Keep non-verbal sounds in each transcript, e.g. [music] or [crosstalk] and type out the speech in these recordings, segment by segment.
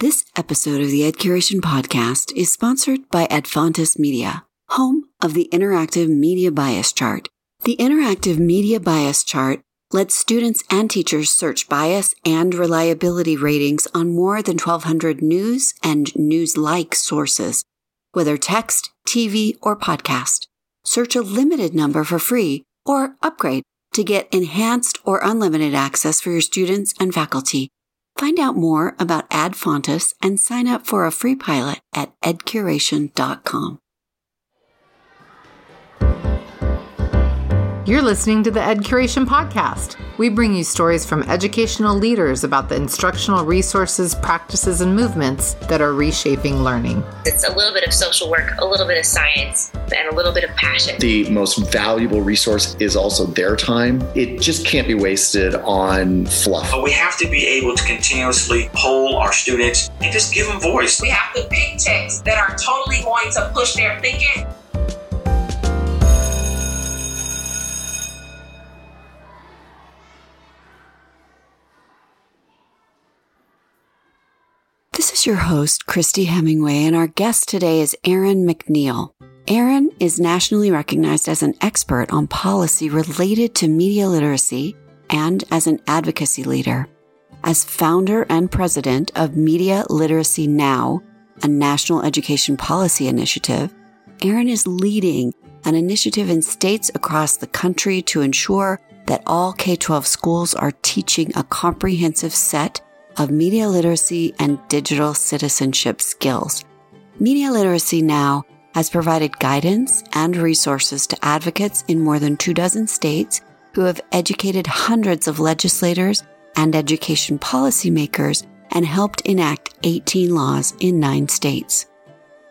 This episode of the Ed Curation Podcast is sponsored by Adfontes Media, home of the Interactive Media Bias Chart. The Interactive Media Bias Chart lets students and teachers search bias and reliability ratings on more than 1,200 news and news like sources, whether text, TV, or podcast. Search a limited number for free or upgrade to get enhanced or unlimited access for your students and faculty. Find out more about Adfontes and sign up for a free pilot at edcuration.com. You're listening to the Ed Curation Podcast. We bring you stories from educational leaders about the instructional resources, practices, and movements that are reshaping learning. It's a little bit of social work, a little bit of science, and a little bit of passion. The most valuable resource is also their time. It just can't be wasted on fluff. But we have to be able to continuously poll our students and just give them voice. We have to pick texts that are totally going to push their thinking. Is your host, Christy Hemingway, and our guest today is Erin McNeill. Erin is nationally recognized as an expert on policy related to media literacy and as an advocacy leader. As founder and president of Media Literacy Now, a national education policy initiative, Erin is leading an initiative in states across the country to ensure that all K 12 schools are teaching a comprehensive set of media literacy and digital citizenship skills. Media Literacy Now has provided guidance and resources to advocates in more than two dozen states who have educated hundreds of legislators and education policymakers and helped enact 18 laws in nine states.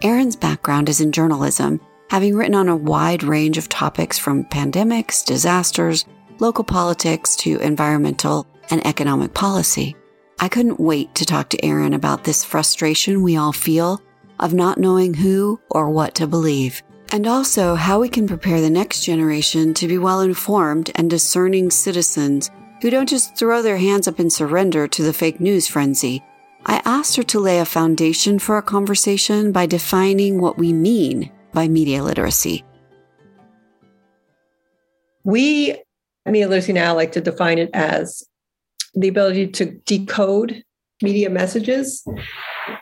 Erin's background is in journalism, having written on a wide range of topics from pandemics, disasters, local politics to environmental and economic policy. I couldn't wait to talk to Erin about this frustration we all feel of not knowing who or what to believe, and also how we can prepare the next generation to be well informed and discerning citizens who don't just throw their hands up and surrender to the fake news frenzy. I asked her to lay a foundation for a conversation by defining what we mean by media literacy. We, Media Literacy Now, like to define it as the ability to decode media messages,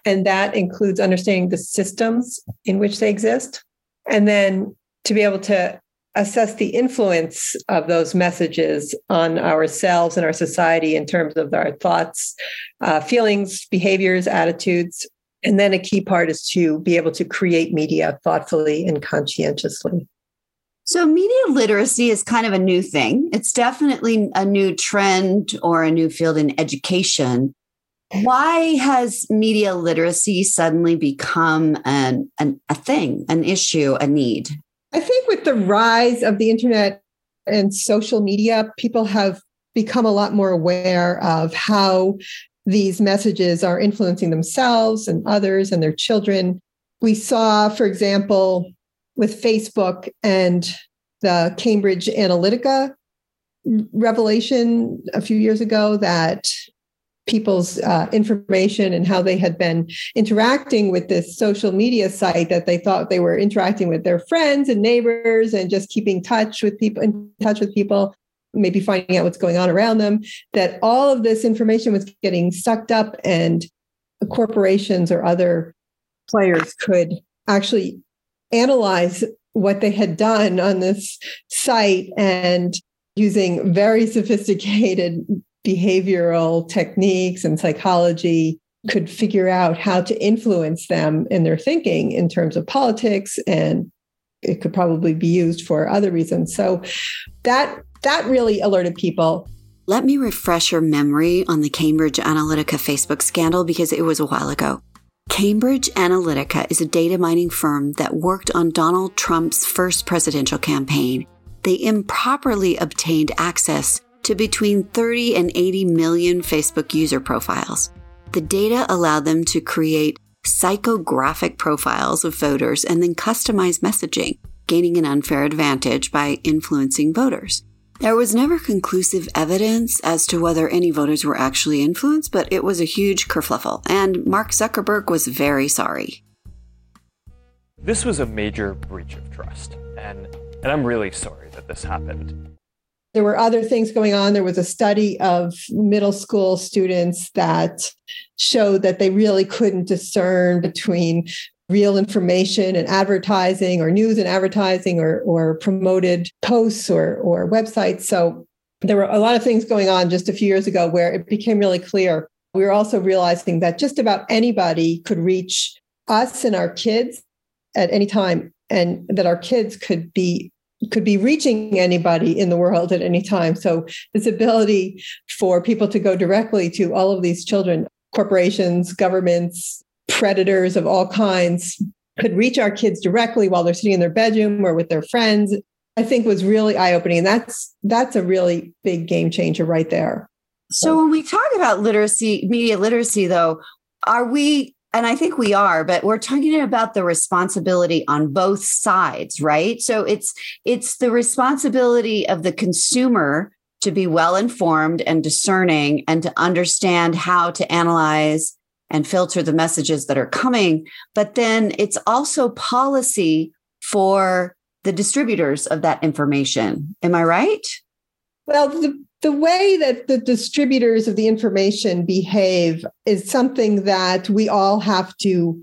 and that includes understanding the systems in which they exist, and then to be able to assess the influence of those messages on ourselves and our society in terms of our thoughts, uh, feelings, behaviors, attitudes. And then a key part is to be able to create media thoughtfully and conscientiously. So, media literacy is kind of a new thing. It's definitely a new trend or a new field in education. Why has media literacy suddenly become an, an, a thing, an issue, a need? I think with the rise of the internet and social media, people have become a lot more aware of how these messages are influencing themselves and others and their children. We saw, for example, with Facebook and the Cambridge Analytica revelation a few years ago that people's uh, information and how they had been interacting with this social media site that they thought they were interacting with their friends and neighbors and just keeping touch with people in touch with people maybe finding out what's going on around them that all of this information was getting sucked up and corporations or other players could actually analyze what they had done on this site and using very sophisticated behavioral techniques and psychology could figure out how to influence them in their thinking in terms of politics and it could probably be used for other reasons so that that really alerted people let me refresh your memory on the Cambridge Analytica Facebook scandal because it was a while ago. Cambridge Analytica is a data mining firm that worked on Donald Trump's first presidential campaign. They improperly obtained access to between 30 and 80 million Facebook user profiles. The data allowed them to create psychographic profiles of voters and then customize messaging, gaining an unfair advantage by influencing voters. There was never conclusive evidence as to whether any voters were actually influenced, but it was a huge kerfluffle, and Mark Zuckerberg was very sorry. This was a major breach of trust, and, and I'm really sorry that this happened. There were other things going on. There was a study of middle school students that showed that they really couldn't discern between real information and advertising or news and advertising or, or promoted posts or, or websites. So there were a lot of things going on just a few years ago where it became really clear. We were also realizing that just about anybody could reach us and our kids at any time and that our kids could be could be reaching anybody in the world at any time so this ability for people to go directly to all of these children corporations governments predators of all kinds could reach our kids directly while they're sitting in their bedroom or with their friends i think was really eye-opening. And that's that's a really big game changer right there. So when we talk about literacy media literacy though are we and i think we are but we're talking about the responsibility on both sides right? So it's it's the responsibility of the consumer to be well informed and discerning and to understand how to analyze and filter the messages that are coming. But then it's also policy for the distributors of that information. Am I right? Well, the, the way that the distributors of the information behave is something that we all have to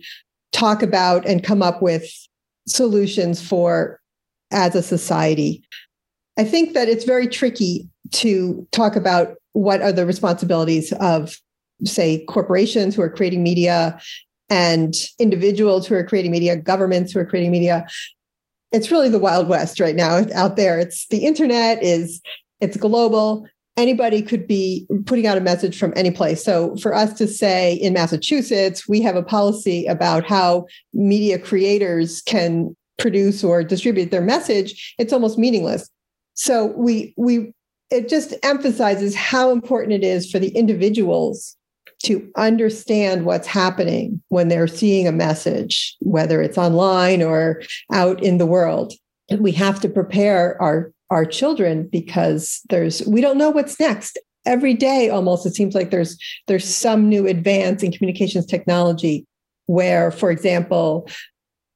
talk about and come up with solutions for as a society. I think that it's very tricky to talk about what are the responsibilities of say corporations who are creating media and individuals who are creating media, governments who are creating media. It's really the Wild West right now out there. It's the internet is it's global. Anybody could be putting out a message from any place. So for us to say in Massachusetts, we have a policy about how media creators can produce or distribute their message, it's almost meaningless. So we we it just emphasizes how important it is for the individuals to understand what's happening when they're seeing a message, whether it's online or out in the world. And we have to prepare our, our children because there's we don't know what's next. Every day almost it seems like there's there's some new advance in communications technology where, for example,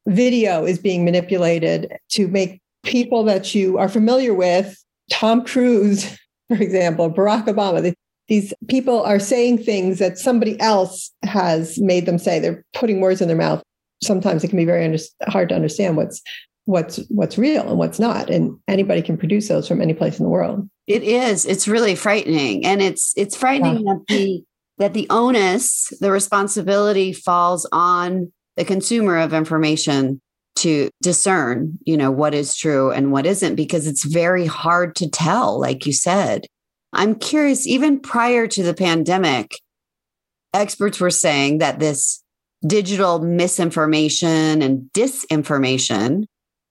video is being manipulated to make people that you are familiar with, Tom Cruise, [laughs] for example, Barack Obama, these people are saying things that somebody else has made them say. They're putting words in their mouth. Sometimes it can be very under- hard to understand what's what's what's real and what's not and anybody can produce those from any place in the world it is it's really frightening and it's it's frightening yeah. that the that the onus the responsibility falls on the consumer of information to discern you know what is true and what isn't because it's very hard to tell like you said I'm curious, even prior to the pandemic, experts were saying that this digital misinformation and disinformation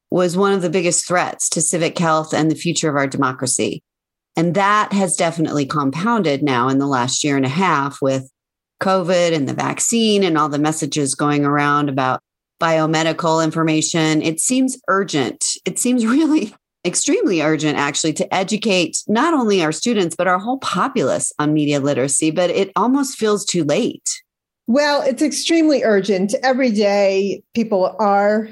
was one of the biggest threats to civic health and the future of our democracy. And that has definitely compounded now in the last year and a half with COVID and the vaccine and all the messages going around about biomedical information. It seems urgent. It seems [laughs] really extremely urgent actually to educate not only our students but our whole populace on media literacy but it almost feels too late. Well it's extremely urgent. Every day people are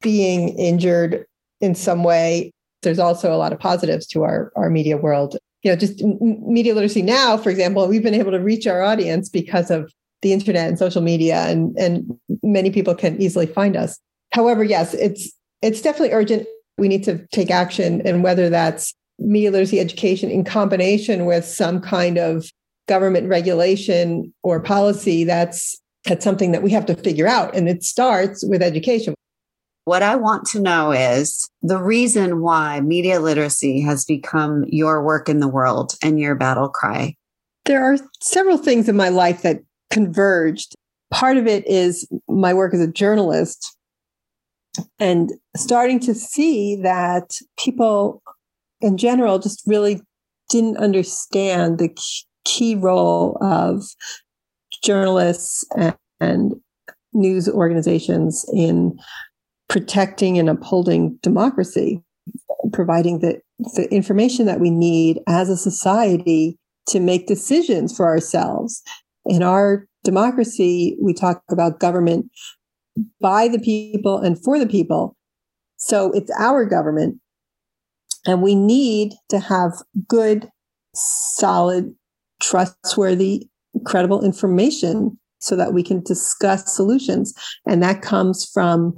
being injured in some way. There's also a lot of positives to our, our media world. You know just media literacy now for example we've been able to reach our audience because of the internet and social media and and many people can easily find us. However yes it's it's definitely urgent we need to take action. And whether that's media literacy education in combination with some kind of government regulation or policy, that's that's something that we have to figure out. And it starts with education. What I want to know is the reason why media literacy has become your work in the world and your battle cry. There are several things in my life that converged. Part of it is my work as a journalist and starting to see that people in general just really didn't understand the key role of journalists and, news organizations in protecting and upholding democracy. providing the, the information that we need as a society to make decisions for ourselves. In our democracy, we talk about government by the people and for the people. So it's our government. And we need to have good, solid, trustworthy, credible information so that we can discuss solutions. And that comes from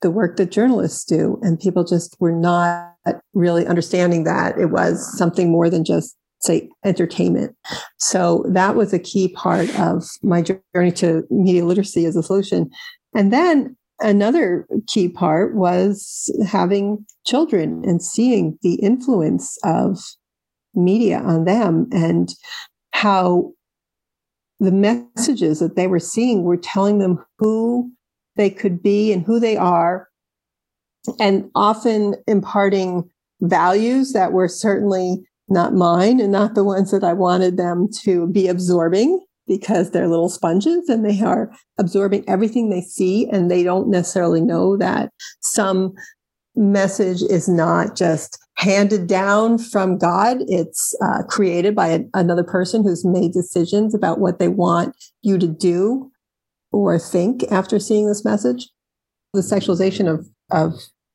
the work that journalists do. And people just were not really understanding that it was something more than just say entertainment. So that was a key part of my journey to media literacy as a solution. And then another key part was having children and seeing the influence of media on them and how the messages that they were seeing were telling them who they could be and who they are, and often imparting values that were certainly not mine and not the ones that I wanted them to be absorbing because they're little sponges and they are absorbing everything they see and they don't necessarily know that some message is not just handed down from God. It's uh, created by a, another person who's made decisions about what they want you to do or think after seeing this message. The sexualization of, of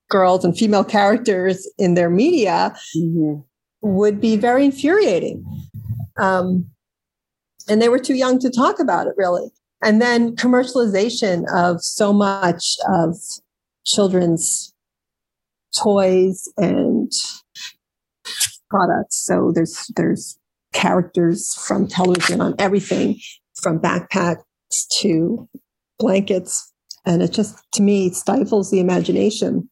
girls and female characters in their media mm-hmm. Would be very infuriating. Um, and they were too young to talk about it, really. And then commercialization of so much of children's toys and products. So there's there's characters from television on everything, from backpacks to blankets, and it just to me stifles the imagination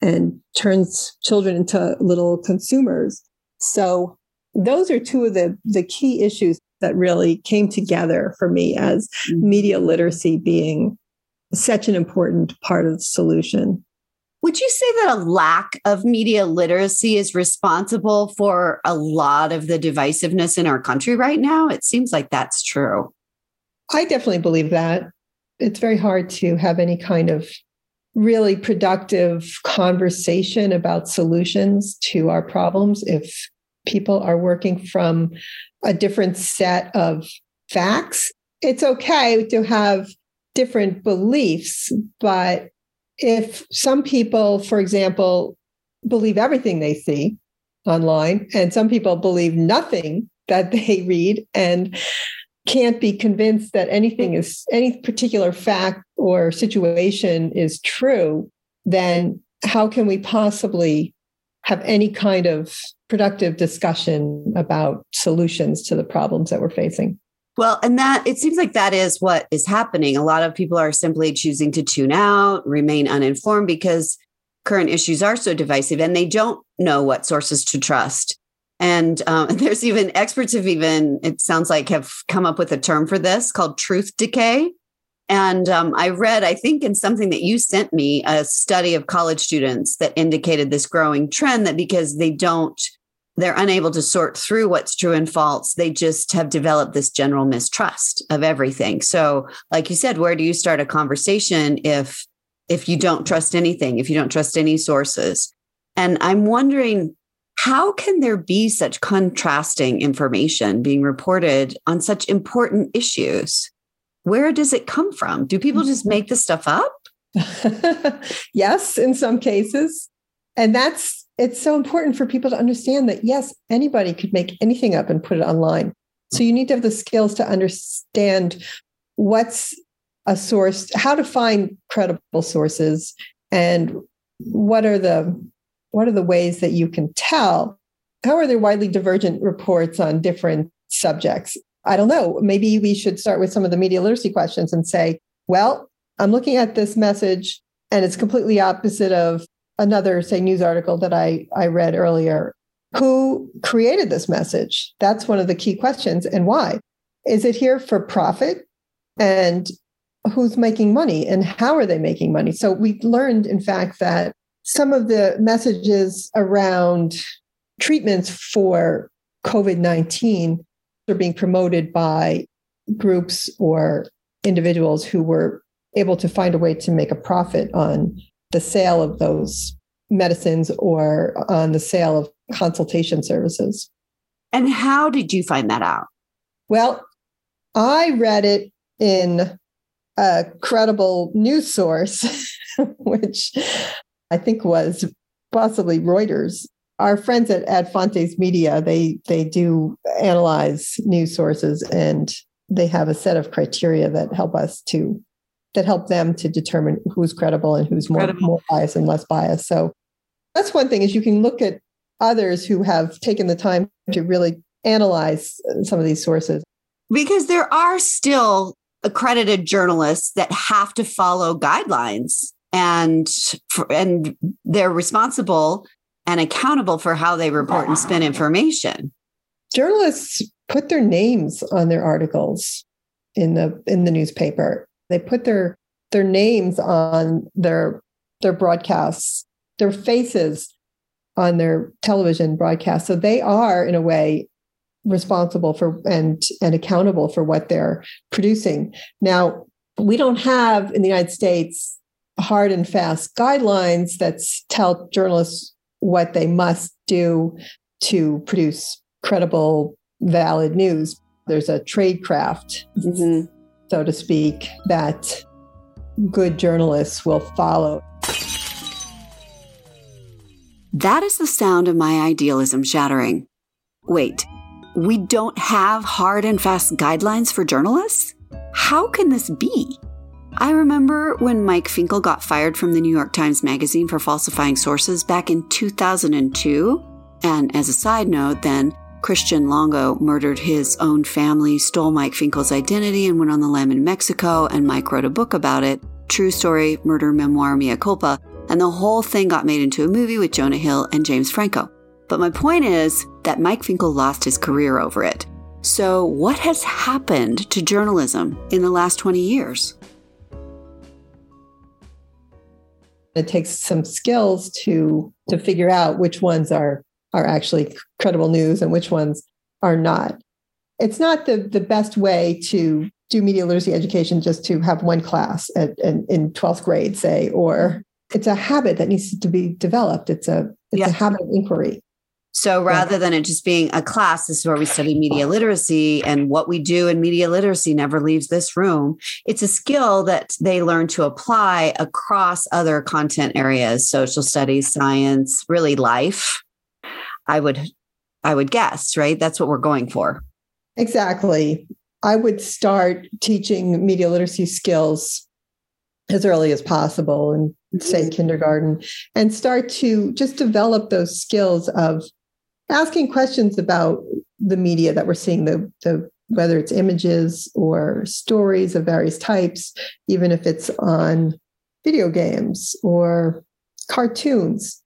and turns children into little consumers. So those are two of the the key issues that really came together for me as mm-hmm. media literacy being such an important part of the solution. Would you say that a lack of media literacy is responsible for a lot of the divisiveness in our country right now? It seems like that's true. I definitely believe that. It's very hard to have any kind of really productive conversation about solutions to our problems if people are working from a different set of facts. It's okay to have different beliefs, but if some people, for example, believe everything they see online, and some people believe nothing that they read and can't be convinced that anything mm-hmm. is any particular fact or situation is true, then how can we possibly have any kind of productive discussion about solutions to the problems that we're facing? Well, and that it seems like that is what is happening. A lot of people are simply choosing to tune out, remain uninformed because current issues are so divisive and they don't know what sources to trust. And um, [laughs] there's even experts have even, it sounds like, have come up with a term for this called truth decay. And um, I read, I think, in something that you sent me, a study of college students that indicated this growing trend that because they don't they're unable to sort through what's true and false. They just have developed this general mistrust of everything. So, like you said, where do you start a conversation if if you don't trust anything, if you don't trust any sources? And I'm wondering how can there be such contrasting information being reported on such important issues? Where does it come from? Do people just mm-hmm. make this stuff up? [laughs] yes, in some cases. And that's it's so important for people to understand that yes, anybody could make anything up and put it online. So you need to have the skills to understand what's a source, how to find credible sources, and what are the what are the ways that you can tell. How are there widely divergent reports on different subjects? I don't know. Maybe we should start with some of the media literacy questions and say, well, I'm looking at this message and it's completely opposite of another, say, news article that I, I read earlier. Who created this message? That's one of the key questions. And why? Is it here for profit? And who's making money and how are they making money? So we learned, in fact, that some of the messages around treatments for COVID 19 are being promoted by groups or individuals who were able to find a way to make a profit on the sale of those medicines or on the sale of consultation services. And how did you find that out? Well, I read it in a credible news source, [laughs] which I think was possibly Reuters. Our friends at, at Fontes Media, they they do analyze news sources and they have a set of criteria that help us to that help them to determine who's credible and who's more, more biased and less biased. So that's one thing is you can look at others who have taken the time to really analyze uh, some of these sources. Because there are still accredited journalists that have to follow guidelines and and they're responsible and accountable for how they report and spin information. Journalists put their names on their articles in the in the newspaper. They put their their names on their their broadcasts, their faces on their television broadcasts. So they are in a way responsible for and and accountable for what they're producing. Now, we don't have in the United States hard and fast guidelines that tell journalists what they must do to produce credible valid news. There's a trade craft, mm-hmm. so to speak, that good journalists will follow. That is the sound of my idealism shattering. Wait, we don't have hard and fast guidelines for journalists? How can this be? I remember when Mike Finkel got fired from the New York Times Magazine for falsifying sources back in 2002. And as a side note, then Christian Longo murdered his own family, stole Mike Finkel's identity, and went on the lam in Mexico. And Mike wrote a book about it. True story, murder memoir, Mea culpa. And the whole thing got made into a movie with Jonah Hill and James Franco. But my point is that Mike Finkel lost his career over it. So, what has happened to journalism in the last 20 years? It takes some skills to to figure out which ones are are actually credible news and which ones are not. It's not the, the best way to do media literacy education just to have one class at, in, in 12th grade, say, or it's a habit that needs to be developed. It's a it's yeah. a habit of inquiry. So rather yeah. than it just being a class, this is where we study media literacy and what we do in media literacy never leaves this room. It's a skill that they learn to apply across other content areas, social studies, science, really life. I would I would guess, right? That's what we're going for. Exactly. I would start teaching media literacy skills as early as possible in say mm-hmm. kindergarten and start to just develop those skills of asking questions about the media that we're seeing the the whether it's images or stories of various types even if it's on video games or cartoons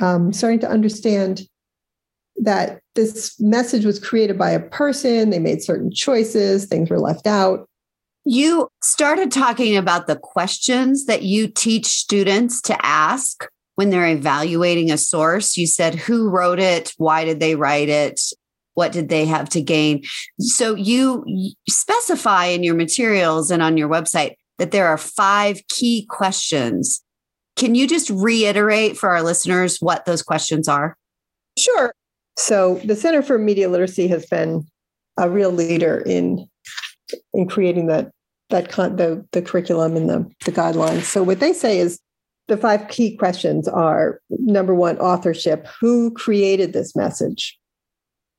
um, starting to understand that this message was created by a person, they made certain choices, things were left out. You started talking about the questions that you teach students to ask when they're evaluating a source. You said who wrote it, why did they write it, what did they have to gain. So you specify in your materials and on your website that there are five key questions. Can you just reiterate for our listeners what those questions are? Sure. So the Center for Media Literacy has been a real leader in in creating that that con- the the curriculum and the the guidelines. So what they say is the five key questions are number one authorship who created this message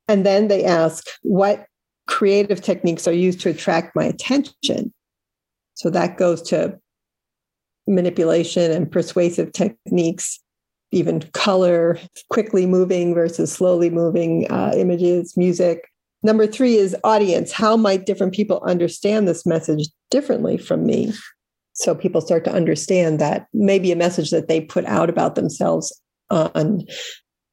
and then they ask what creative techniques are used to attract my attention so that goes to manipulation and persuasive techniques even color, quickly moving versus slowly moving uh, images, music. Number three is audience. How might different people understand this message differently from me? So people start to understand that maybe a message that they put out about themselves on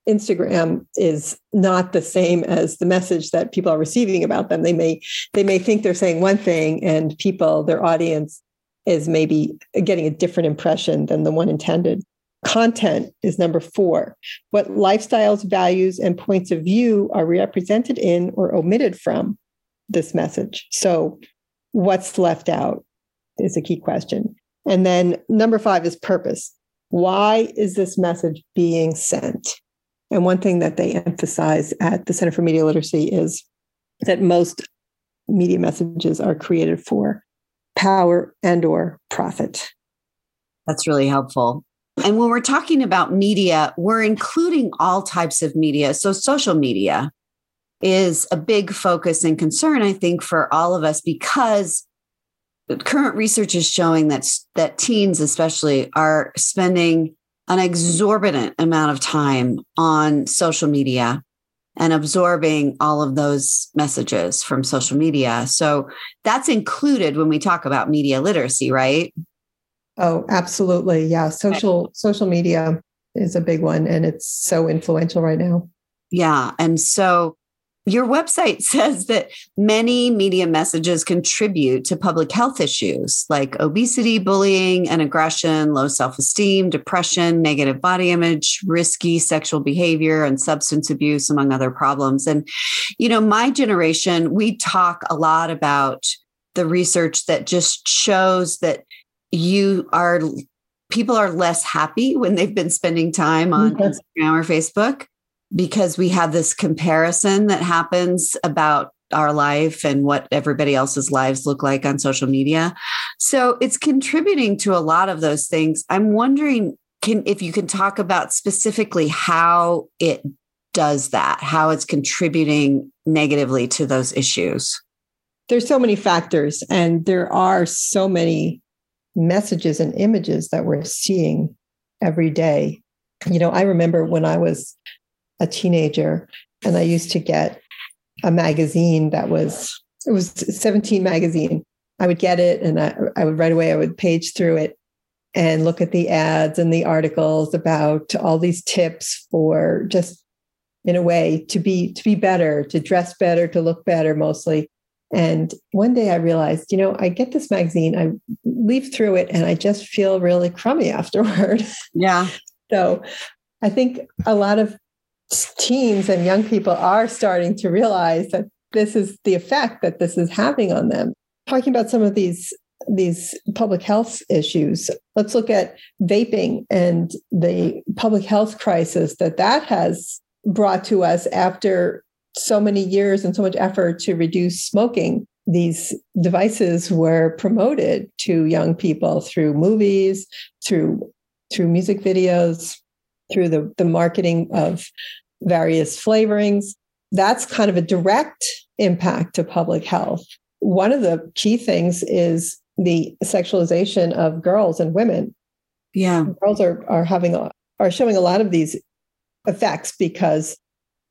Instagram is not the same as the message that people are receiving about them. They may they may think they're saying one thing, and people, their audience, is maybe getting a different impression than the one intended. Content is number four. What lifestyles, values, and points of view are represented in or omitted from this message? So, what's left out is a key question. And then number five is purpose. why is this message being sent? And one thing that they emphasize at the Center for Media Literacy is that most media messages are created for power and or profit. That's really helpful. And when we're talking about media, we're including all types of media. So social media is a big focus and concern, I think, for all of us because current research is showing that that teens especially are spending an exorbitant amount of time on social media and absorbing all of those messages from social media. So that's included when we talk about media literacy, right? Oh, absolutely. Yeah, social social media is a big one and it's so influential right now. Yeah, and so your website [laughs] says that many media messages contribute to public health issues like obesity, bullying and aggression, low self esteem, depression, negative body image, risky sexual behavior, and substance abuse, among other problems. And, you know, my generation, we talk a lot about the research that just shows that you are people are less happy when they've been spending time on mm-hmm. Instagram or Facebook because we have this comparison that happens about our life and what everybody else's lives look like on social media. So it's contributing to a lot of those things. I'm wondering can if you can talk about specifically how it does that, how it's contributing negatively to those issues. There's so many factors and there are so many messages and images that we're seeing every day. You know, I remember when I was a teenager, and I used to get a magazine that was it was 17 magazine. I would get it and I, I would right away I would page through it and look at the ads and the articles about all these tips for just in a way to be to be better, to dress better, to look better mostly. And one day I realized, you know, I get this magazine, I leaf through it, and I just feel really crummy [laughs] afterward. Yeah. so I think a lot of teens and young people are starting to realize that this is the effect that this is having on them. Talking about some of these these public health issues. Let's look at vaping and the public health crisis that that has brought to us after so many years and so much effort to reduce smoking. These devices were promoted to young people through movies, through through music videos, through the, the marketing of various flavorings. That's kind of a direct impact to public health. One of the key things is the sexualization of girls and women. Yeah. Girls are, are having a, are showing a lot of these effects because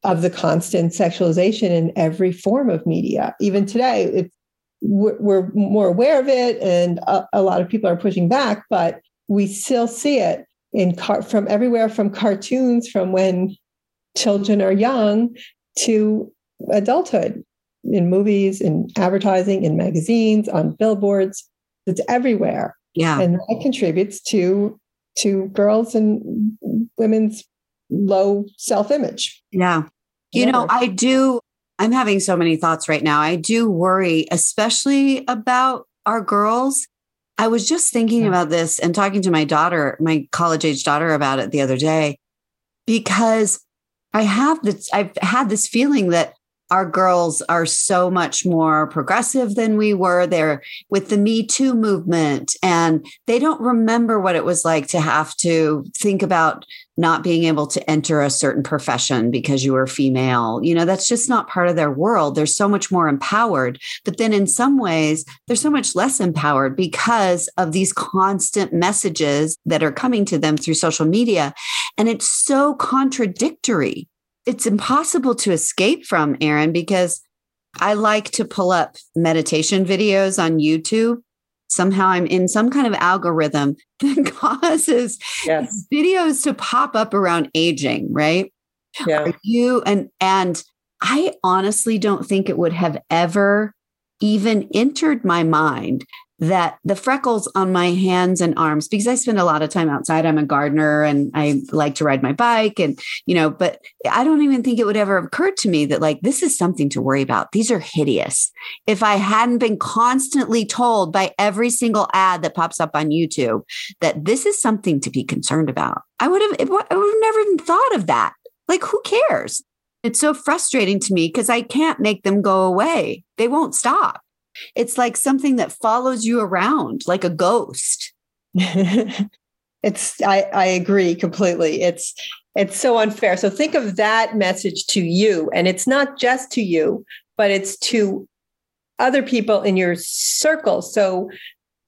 of the constant sexualization in every form of media. Even today, it's, we're more aware of it, and a, a lot of people are pushing back, but we still see it in car- from everywhere from cartoons from when children are young to adulthood in movies, in advertising, in magazines, on billboards. It's everywhere. Yeah. And that contributes to to girls and women's low self-image. Yeah. You know, I do I'm having so many thoughts right now. I do worry especially about our girls. I was just thinking about this and talking to my daughter, my college age daughter about it the other day because I have this, I've had this feeling that our girls are so much more progressive than we were. They're with the Me Too movement, and they don't remember what it was like to have to think about not being able to enter a certain profession because you were female. You know, that's just not part of their world. They're so much more empowered. But then in some ways, they're so much less empowered because of these constant messages that are coming to them through social media. And it's so contradictory it's impossible to escape from, Erin, because I like to pull up meditation videos on YouTube. Somehow I'm in some kind of algorithm [laughs] that [laughs] causes yes. videos to pop up around aging, right? Yeah. Are you and and I honestly don't think it would have ever even entered my mind that the freckles on my hands and arms, because I spend a lot of time outside, I'm a gardener and I like to ride my bike and, you know, but I don't even think it would ever have occurred to me that like this is something to worry about. These are hideous. If I hadn't been constantly told by every single ad that pops up on YouTube that this is something to be concerned about, I would have, I would have never even thought of that. Like, who cares? It's so frustrating to me because I can't make them go away. They won't stop. It's like something that follows you around like a ghost. [laughs] it's I, I agree completely. It's it's so unfair. So think of that message to you. And it's not just to you, but it's to other people in your circle. So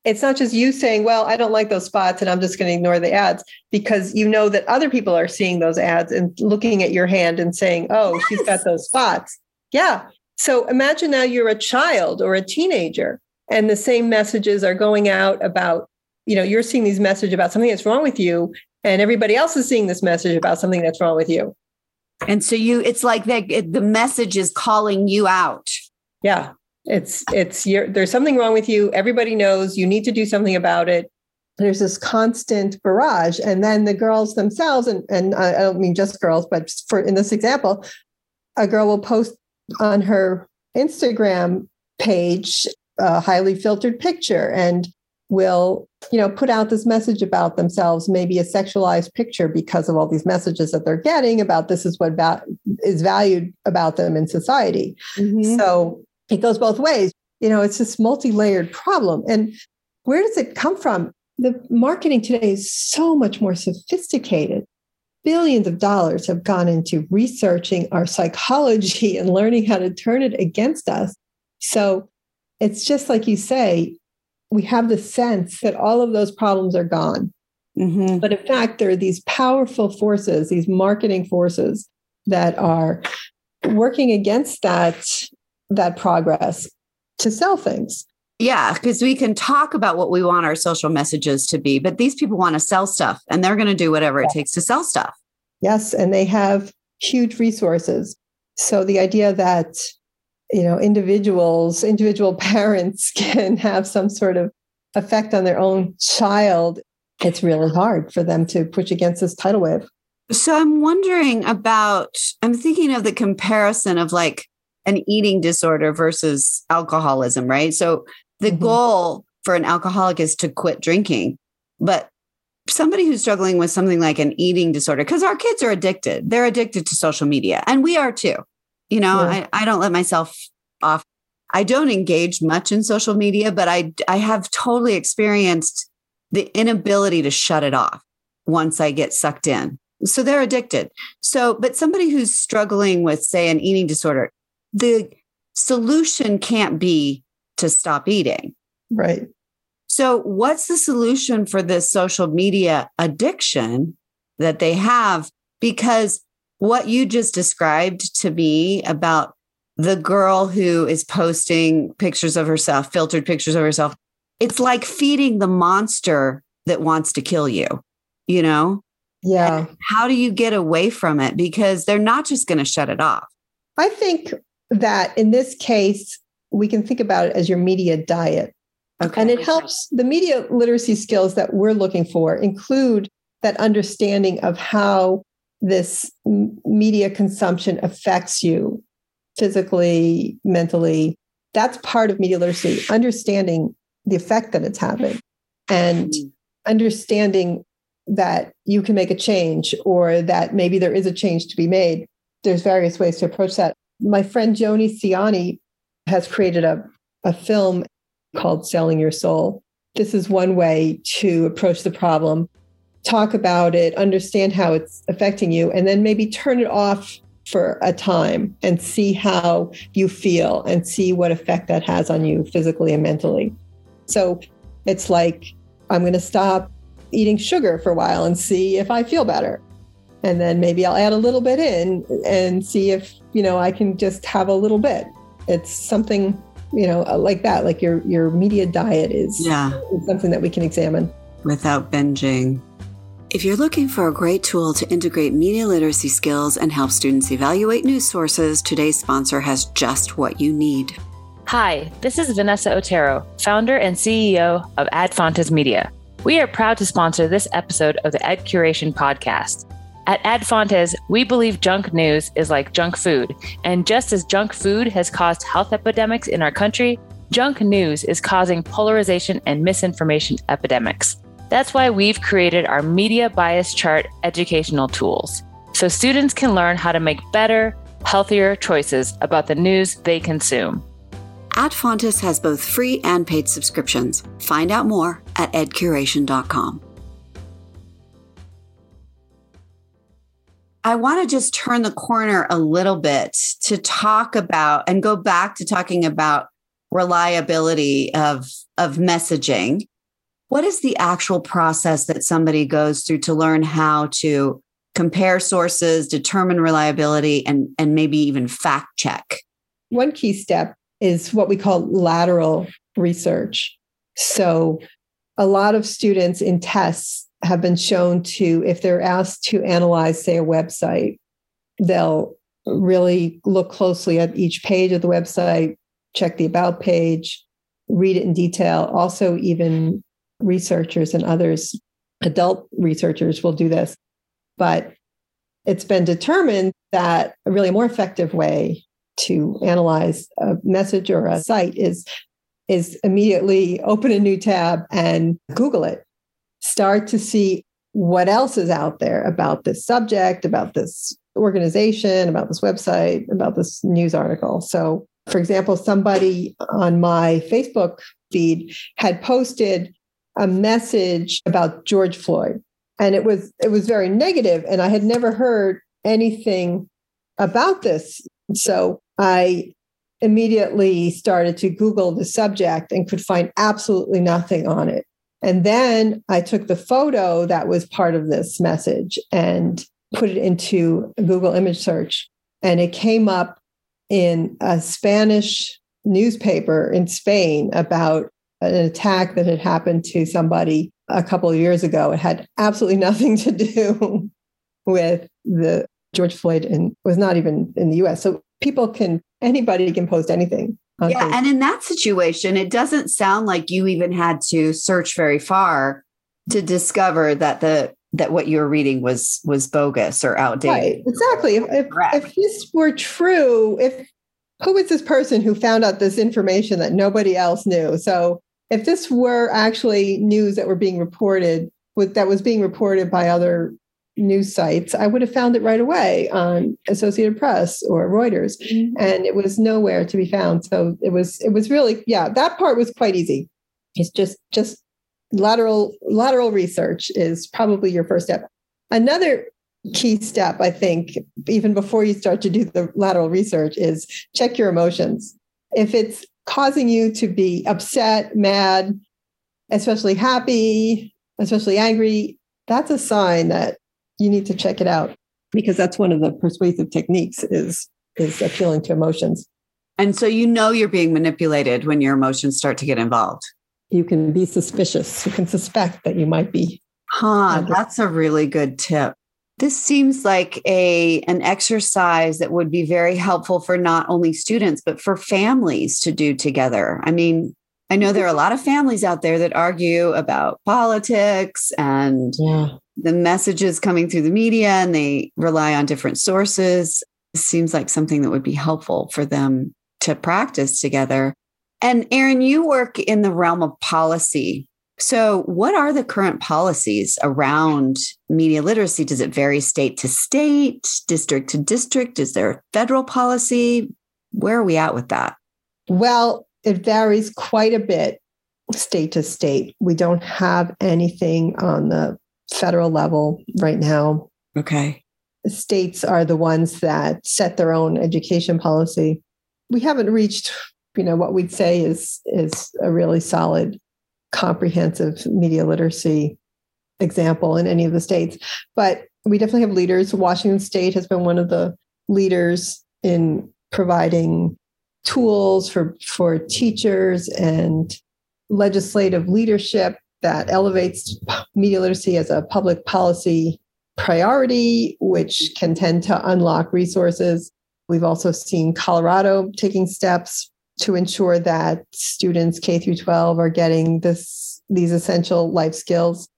it's not just you saying, well, I don't like those spots and I'm just going to ignore the ads because you know that other people are seeing those ads and looking at your hand and saying, oh, yes. she's got those spots. Yeah. So imagine now you're a child or a teenager and the same messages are going out about, you know, you're seeing these messages about something that's wrong with you and everybody else is seeing this message about something that's wrong with you. And so you, it's like that the message is calling you out. Yeah. It's, it's, you're, there's something wrong with you. Everybody knows you need to do something about it. There's this constant barrage. And then the girls themselves, and, and I don't mean just girls, but for in this example, a girl will post on her Instagram page a highly filtered picture and will you know put out this message about themselves maybe a sexualized picture because of all these messages that they're getting about this is what va- is valued about them in society. Mm-hmm. so it goes both ways. You know it's this multi-layered problem. And where does it come from? The marketing today is so much more sophisticated billions of dollars have gone into researching our psychology and learning how to turn it against us. So it's just like you say, we have the sense that all of those problems are gone. Mm-hmm. But in fact, there are these powerful forces, these marketing forces that are working against that, that progress to sell things. Yeah, because we can talk about what we want our social messages to be, but these people want to sell stuff and they're going to do whatever it takes to sell stuff. Yes, and they have huge resources. So the idea that you know individuals, individual [laughs] parents can have some sort of effect on their own child, it's really hard for them to push against this tidal wave. So I'm wondering about I'm thinking of the comparison of like an eating disorder versus alcoholism, right? So the mm-hmm. goal for an alcoholic is to quit drinking. But somebody who's struggling with something like an eating disorder, because our kids are addicted, they're addicted to social media, and we are too. You know, yeah. I, I don't let myself off. I don't engage much in social media, but I I have totally experienced the inability to shut it off once I get sucked in. So they're addicted. So, but somebody who's struggling with, say, an eating disorder, the solution can't be to stop eating. Right. So, what's the solution for this social media addiction that they have? Because what you just described to me about the girl who is posting pictures of herself, filtered pictures of herself, it's like feeding the monster that wants to kill you, you know? Yeah. And how do you get away from it? Because they're not just going to shut it off. I think that in this case, we can think about it as your media diet. Okay. And it helps the media literacy skills that we're looking for include that understanding of how this media consumption affects you physically, mentally. That's part of media literacy, understanding the effect that it's having and mm-hmm. understanding that you can make a change or that maybe there is a change to be made. There's various ways to approach that. My friend Joni Ciani has created a, a film called Selling Your Soul. This is one way to approach the problem, talk about it, understand how it's affecting you, and then maybe turn it off for a time and see how you feel and see what effect that has on you physically and mentally. So it's like, I'm going to stop eating sugar for a while and see if I feel better. And then maybe I'll add a little bit in and see if, you know, I can just have a little bit it's something you know uh, like that like your your media diet is, yeah. is something that we can examine without binging if you're looking for a great tool to integrate media literacy skills and help students evaluate news sources today's sponsor has just what you need Hi, this is Vanessa Otero, founder and CEO of Adfontes Media. We are proud to sponsor this episode of the Ed Curation podcast. At Adfontes, we believe junk news is like junk food, and just as junk food has caused health epidemics in our country, junk news is causing polarization and misinformation epidemics. That's why we've created our media bias chart educational tools so students can learn how to make better, healthier choices about the news they consume. Adfontes has both free and paid subscriptions. Find out more at edcuration.com. I want to just turn the corner a little bit to talk about and go back to talking about reliability of, of messaging. What is the actual process that somebody goes through to learn how to compare sources, determine reliability, and, and maybe even fact check? One key step is what we call lateral research. So, a lot of students in tests have been shown to, if they're asked to analyze, say, a website, they'll really look closely at each page of the website, check the about page, read it in detail. Also, even researchers and others, adult researchers will do this. But it's been determined that a really more effective way to analyze a message or a site is is immediately open a new tab and google it start to see what else is out there about this subject about this organization about this website about this news article so for example somebody on my facebook feed had posted a message about george floyd and it was it was very negative and i had never heard anything about this so I immediately started to Google the subject and could find absolutely nothing on it. And then I took the photo that was part of this message and put it into Google image search. And it came up in a Spanish newspaper in Spain about an attack that had happened to somebody a couple of years ago. It had absolutely [laughs] nothing to do with the George Floyd and was not even in the US. So people can anybody can post anything yeah and in that situation it doesn't sound like you even had to search very far to discover that the that what you were reading was was bogus or outdated. Right exactly. If, if, if this were true if who was this person who found out this information that nobody else knew? So if this were actually news that were being reported with that was being reported by other news sites, I would have found it right away on Associated Press or Reuters, mm-hmm. and it was nowhere to be found. So it was it was really yeah that part was quite easy. It's just just lateral lateral research is probably your first step. Another key step, I think, even before you start to do the lateral research, is check your emotions. If it's causing you to be upset, mad, especially happy, especially angry, that's a sign that you need to check it out because that's one of the persuasive techniques is is appealing to emotions. And so you know you're being manipulated when your emotions start to get involved. You can be suspicious. You can suspect that you might be. Huh, that's a really good tip. This seems like a an exercise that would be very helpful for not only students but for families to do together. I mean, I know there are a lot of families out there that argue about politics and yeah the messages coming through the media and they rely on different sources. Seems like something that would be helpful for them to practice together. And Erin, you work in the realm of policy. So, what are the current policies around media literacy? Does it vary state to state, district to district? Is there a federal policy? Where are we at with that? Well, it varies quite a bit state to state. We don't have anything on the federal level right now. Okay. States are the ones that set their own education policy. We haven't reached, you know, what we'd say is is a really solid, comprehensive media literacy example in any of the states. But we definitely have leaders. Washington State has been one of the leaders in providing tools for for teachers and legislative leadership that elevates media literacy as a public policy priority, which can tend to unlock resources. We've also seen Colorado taking steps to ensure that students K through 12 are getting this these essential life skills.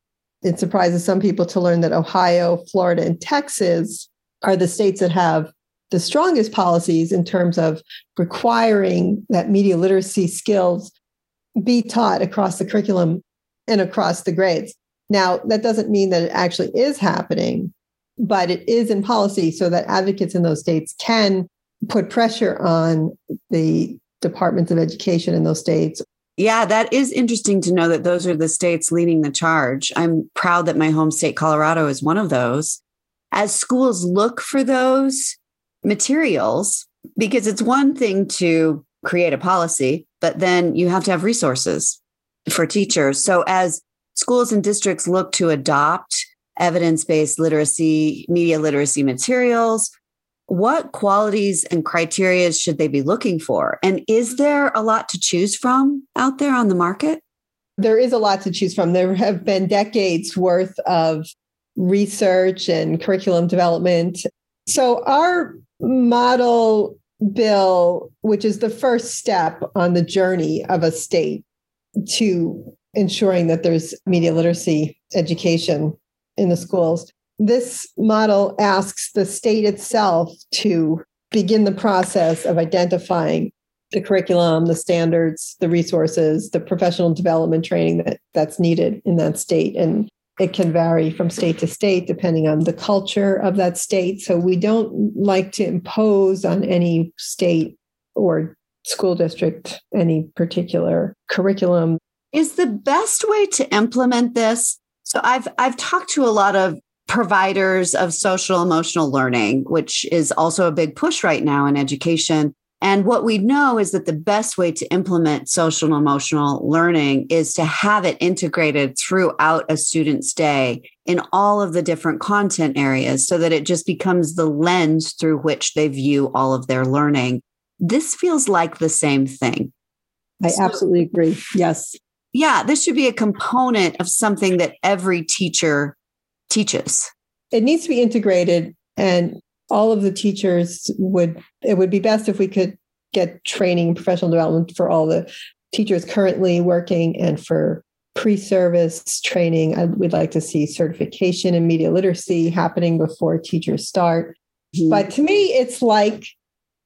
It surprises some people to learn that Ohio, Florida, and Texas are the states that have the strongest policies in terms of requiring that media literacy skills be taught across the curriculum and across the grades. Now, that doesn't mean that it actually is happening, but it is in policy so that advocates in those states can put pressure on the departments of education in those states. Yeah, that is interesting to know that those are the states leading the charge. I'm proud that my home state, Colorado, is one of those. As schools look for those materials, because it's one thing to create a policy, but then you have to have resources for teachers. So as schools and districts look to adopt evidence based literacy, media literacy materials, what qualities and criteria should they be looking for? And is there a lot to choose from out there on the market? There is a lot to choose from. There have been decades worth of research and curriculum development. So, our model bill, which is the first step on the journey of a state to ensuring that there's media literacy education in the schools. This model asks the state itself to begin the process of identifying the curriculum, the standards, the resources, the professional development training that, that's needed in that state. And it can vary from state to state depending on the culture of that state. So we don't like to impose on any state or school district any particular curriculum. Is the best way to implement this? So I've I've talked to a lot of providers of social emotional learning, which is also a big push right now in education. And what we know is that the best way to implement social emotional learning is to have it integrated throughout a student's day in all of the different content areas so that it just becomes the lens through which they view all of their learning. This feels like the same thing. I so, absolutely agree. Yes. Yeah, this should be a component of something that every teacher teaches. It needs to be integrated and all of the teachers would it would be best if we could get training professional development for all the teachers currently working and for pre-service training I, we'd like to see certification in media literacy happening before teachers start mm-hmm. but to me it's like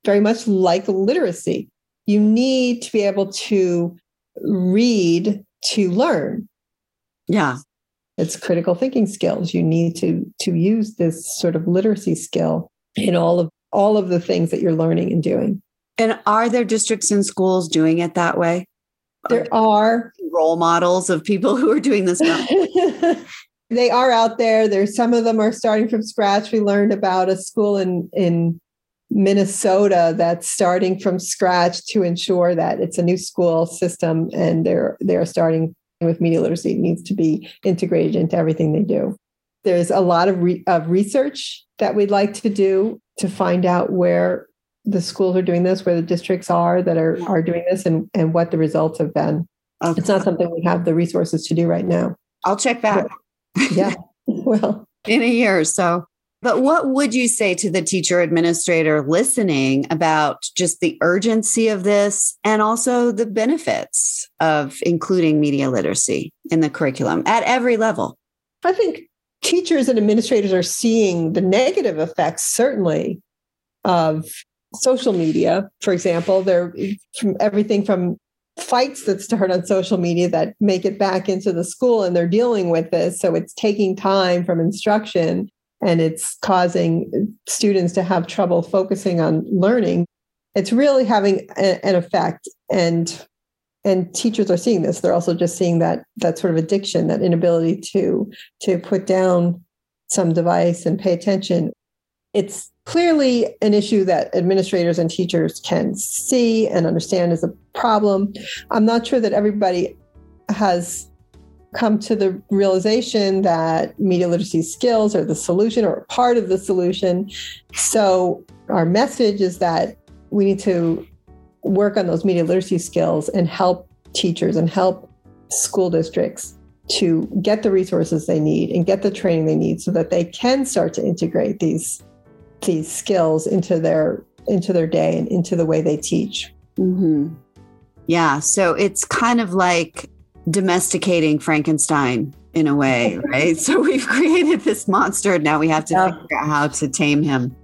very much like literacy. You need to be able to read to learn. Yeah. It's critical thinking skills. You need to to use this sort of literacy skill in all of all of the things that you're learning and doing. And are there districts and schools doing it that way? There are role models of people [laughs] who are doing this [laughs] they are out there. There's some of them are starting from scratch. We learned about a school in in Minnesota that's starting from scratch to ensure that it's a new school system and they're they're starting with media literacy it needs to be integrated into everything they do. There's a lot of, re- of research that we'd like to do to find out where the schools are doing this, where the districts are that are, are doing this, and, and what the results have been. Okay. It's not something we have the resources to do right now. I'll check back. But, yeah. [laughs] well, in a year or so. But what would you say to the teacher administrator listening about just the urgency of this and also the benefits of including media literacy in the curriculum at every level? I think teachers and administrators are seeing the negative effects, certainly, of social media. For example, they're from everything from fights that start on social media that make it back into the school and they're dealing with this. So it's taking time from instruction and it's causing students to have trouble focusing on learning it's really having a, an effect. And and teachers are seeing this. They're also just seeing that that sort of addiction that inability to to put down some device and pay attention. It's clearly an issue that administrators and teachers can see and understand as a problem. I'm not sure that everybody has come to the realization that media literacy skills are the solution or part of the solution. So, our message is that we need to work on those media literacy skills and help teachers and help school districts to get the resources they need and get the training they need so that they can start to integrate these these skills into their into their day and into the way they teach. Mm-hmm. Yeah. So it's kind of like domesticating Frankenstein in a way, [laughs] right? so we've created this monster. And now we have to Yeah. figure out how to tame him.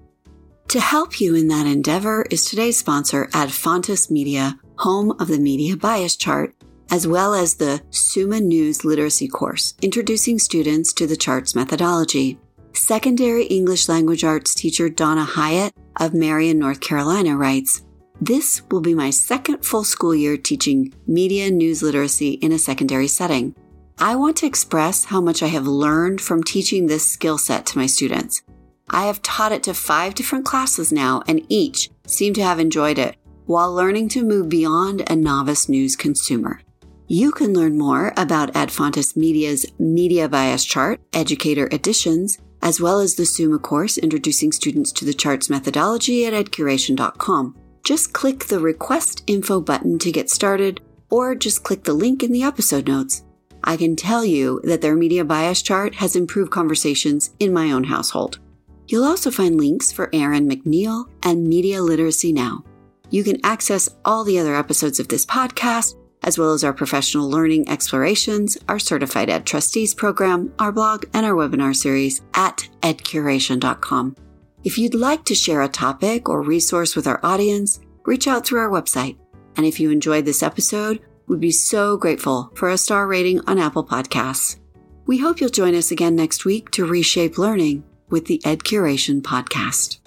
To help you in that endeavor is today's sponsor, Ad Fontes Media, home of the Media Bias Chart, as well as the Summa News Literacy course, introducing students to the chart's methodology. Secondary English Language Arts teacher Donna Hyatt of Marion, North Carolina writes, This will be my second full school year teaching media news literacy in a secondary setting. I want to express how much I have learned from teaching this skill set to my students. I have taught it to five different classes now, and each seem to have enjoyed it while learning to move beyond a novice news consumer. You can learn more about Ad Fontes Media's Media Bias Chart, Educator Editions, as well as the Summa course introducing students to the chart's methodology at edcuration.com. Just click the Request Info button to get started, or just click the link in the episode notes. I can tell you that their media bias chart has improved conversations in my own household. You'll also find links for Erin McNeill and Media Literacy Now. You can access all the other episodes of this podcast, as well as our professional learning explorations, our certified ed trustees program, our blog, and our webinar series at edcuration.com. If you'd like to share a topic or resource with our audience, reach out through our website. And if you enjoyed this episode, we'd be so grateful for a star rating on Apple Podcasts. We hope you'll join us again next week to reshape learning with the Edcuration Podcast.